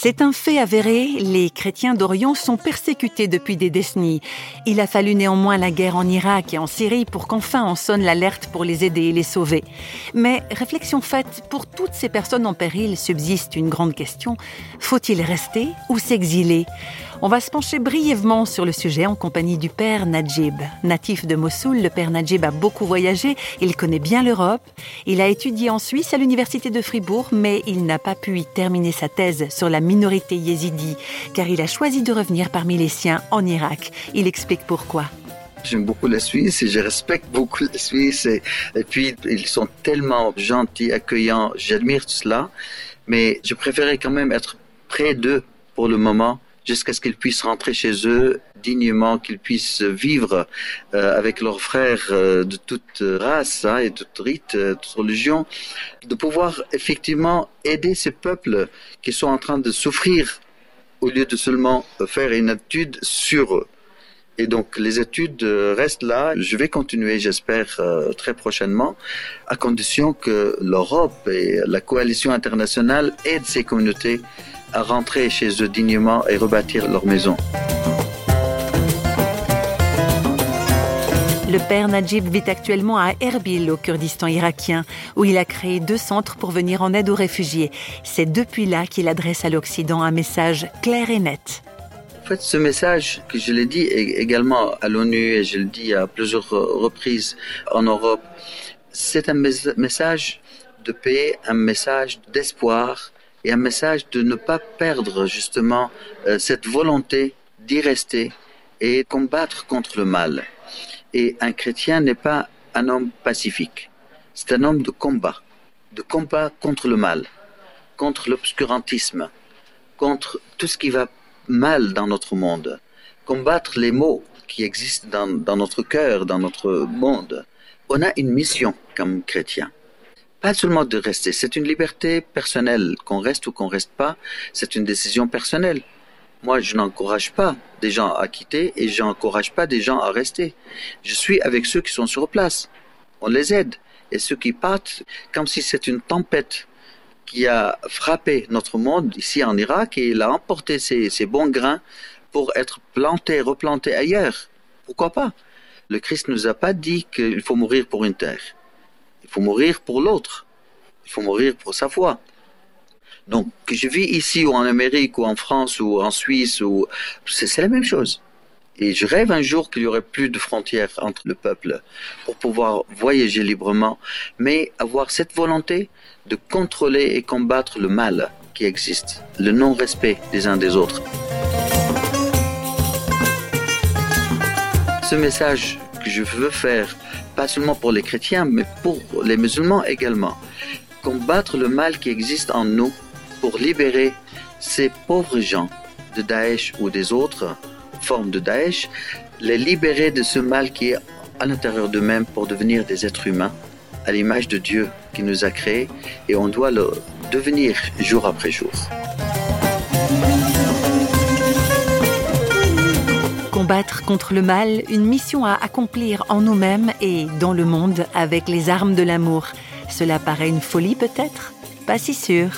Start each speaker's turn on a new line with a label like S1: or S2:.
S1: C'est un fait avéré, les chrétiens d'Orient sont persécutés depuis des décennies. Il a fallu néanmoins la guerre en Irak et en Syrie pour qu'enfin on sonne l'alerte pour les aider et les sauver. Mais réflexion faite, pour toutes ces personnes en péril subsiste une grande question. Faut-il rester ou s'exiler? On va se pencher brièvement sur le sujet en compagnie du père Najib. Natif de Mossoul, le père Najib a beaucoup voyagé, il connaît bien l'Europe. Il a étudié en Suisse à l'université de Fribourg, mais il n'a pas pu y terminer sa thèse sur la minorité yézidi, car il a choisi de revenir parmi les siens en Irak. Il explique pourquoi.
S2: J'aime beaucoup la Suisse et je respecte beaucoup la Suisse. Et, et puis, ils sont tellement gentils, accueillants. J'admire tout cela. Mais je préférais quand même être près d'eux pour le moment jusqu'à ce qu'ils puissent rentrer chez eux dignement, qu'ils puissent vivre euh, avec leurs frères euh, de toute race hein, et de toute rite, euh, de toute religion, de pouvoir effectivement aider ces peuples qui sont en train de souffrir au lieu de seulement faire une étude sur eux. Et donc les études restent là. Je vais continuer, j'espère, très prochainement, à condition que l'Europe et la coalition internationale aident ces communautés à rentrer chez eux dignement et rebâtir leur maison.
S1: Le père Najib vit actuellement à Erbil, au Kurdistan irakien, où il a créé deux centres pour venir en aide aux réfugiés. C'est depuis là qu'il adresse à l'Occident un message clair et net.
S2: En fait, ce message que je l'ai dit également à l'ONU et je le dis à plusieurs reprises en Europe, c'est un message de paix, un message d'espoir, et un message de ne pas perdre justement euh, cette volonté d'y rester et combattre contre le mal. Et un chrétien n'est pas un homme pacifique, c'est un homme de combat, de combat contre le mal, contre l'obscurantisme, contre tout ce qui va mal dans notre monde, combattre les maux qui existent dans, dans notre cœur, dans notre monde. On a une mission comme chrétien pas seulement de rester, c'est une liberté personnelle, qu'on reste ou qu'on reste pas, c'est une décision personnelle. Moi, je n'encourage pas des gens à quitter et je n'encourage pas des gens à rester. Je suis avec ceux qui sont sur place. On les aide. Et ceux qui partent, comme si c'est une tempête qui a frappé notre monde ici en Irak et il a emporté ces bons grains pour être plantés, replantés ailleurs. Pourquoi pas? Le Christ nous a pas dit qu'il faut mourir pour une terre. Il faut mourir pour l'autre. Il faut mourir pour sa foi. Donc, que je vis ici ou en Amérique ou en France ou en Suisse, ou c'est la même chose. Et je rêve un jour qu'il y aurait plus de frontières entre le peuple pour pouvoir voyager librement, mais avoir cette volonté de contrôler et combattre le mal qui existe, le non-respect des uns des autres. Ce message que je veux faire pas seulement pour les chrétiens, mais pour les musulmans également. Combattre le mal qui existe en nous pour libérer ces pauvres gens de Daesh ou des autres formes de Daesh, les libérer de ce mal qui est à l'intérieur d'eux-mêmes pour devenir des êtres humains à l'image de Dieu qui nous a créés et on doit le devenir jour après jour.
S1: Combattre contre le mal, une mission à accomplir en nous-mêmes et dans le monde avec les armes de l'amour. Cela paraît une folie peut-être? Pas si sûr.